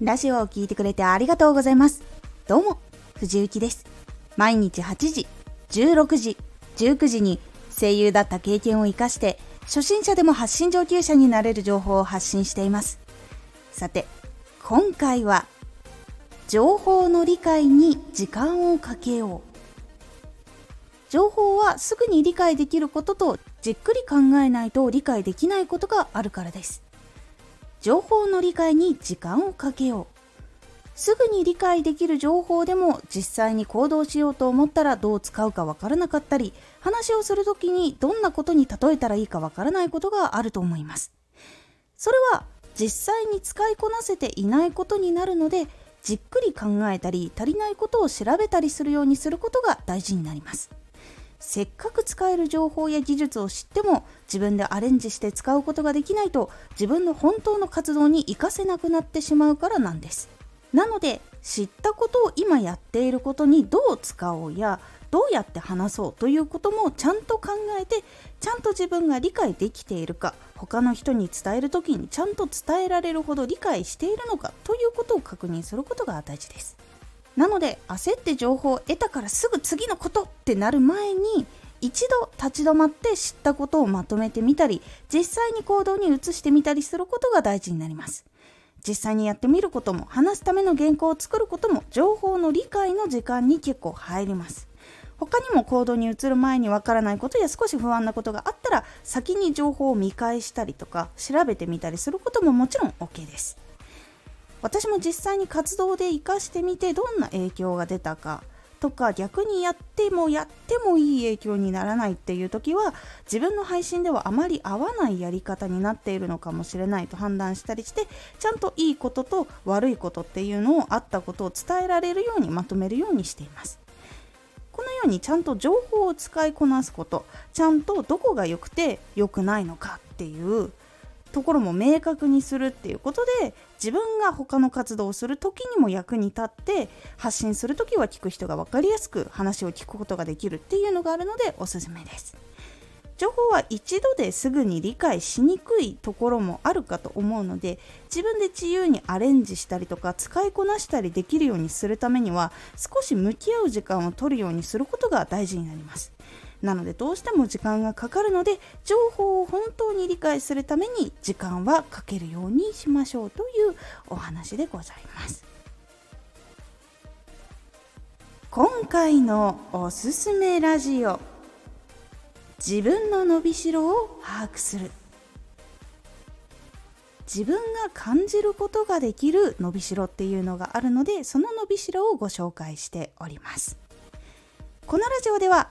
ラジオを聴いてくれてありがとうございます。どうも、藤幸です。毎日8時、16時、19時に声優だった経験を活かして、初心者でも発信上級者になれる情報を発信しています。さて、今回は、情報の理解に時間をかけよう。情報はすぐに理解できることとじっくり考えないと理解できないことがあるからです情報の理解に時間をかけよう。すぐに理解できる情報でも実際に行動しようと思ったらどう使うかわからなかったり話をするときにどんなことに例えたらいいかわからないことがあると思います。それは実際に使いこなせていないことになるのでじっくり考えたり足りないことを調べたりするようにすることが大事になります。せっかく使える情報や技術を知っても自分でアレンジして使うことができないと自分の本当の活動に活かせなくなってしまうからなんです。なので知ったことを今やっていることにどう使おうやどうやって話そうということもちゃんと考えてちゃんと自分が理解できているか他の人に伝える時にちゃんと伝えられるほど理解しているのかということを確認することが大事です。なので焦って情報を得たからすぐ次のことってなる前に一度立ち止まって知ったことをまとめてみたり実際に行動に移してみたりすることが大事になります。実際にやってみることも話すための原稿を作ることも情報の理解の時間に結構入ります。他にも行動に移る前にわからないことや少し不安なことがあったら先に情報を見返したりとか調べてみたりすることももちろん OK です。私も実際に活動で活かしてみてどんな影響が出たかとか逆にやってもやってもいい影響にならないっていう時は自分の配信ではあまり合わないやり方になっているのかもしれないと判断したりしてちゃんといいことと悪いことっていうのをあったことを伝えられるようにまとめるようにしていますこのようにちゃんと情報を使いこなすことちゃんとどこが良くて良くないのかっていうところも明確にするっていうことで自分が他の活動をする時にも役に立って発信する時は聞く人が分かりやすく話を聞くことができるっていうのがあるのでおすすめです。情報は一度ですぐに理解しにくいところもあるかと思うので自分で自由にアレンジしたりとか使いこなしたりできるようにするためには少し向き合う時間を取るようにすることが大事になります。なのでどうしても時間がかかるので情報を本当に理解するために時間はかけるようにしましょうというお話でございます。今回のおすすめラジオ自分の伸びしろを把握する。自分が感じることができる伸びしろっていうのがあるのでその伸びしろをご紹介しております。このラジオでは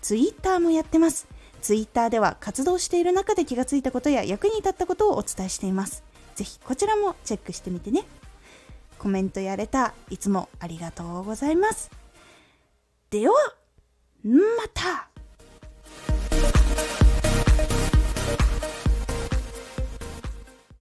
ツイッターもやってます。ツイッターでは活動している中で気がついたことや役に立ったことをお伝えしています。ぜひこちらもチェックしてみてね。コメントやれた、いつもありがとうございます。では、また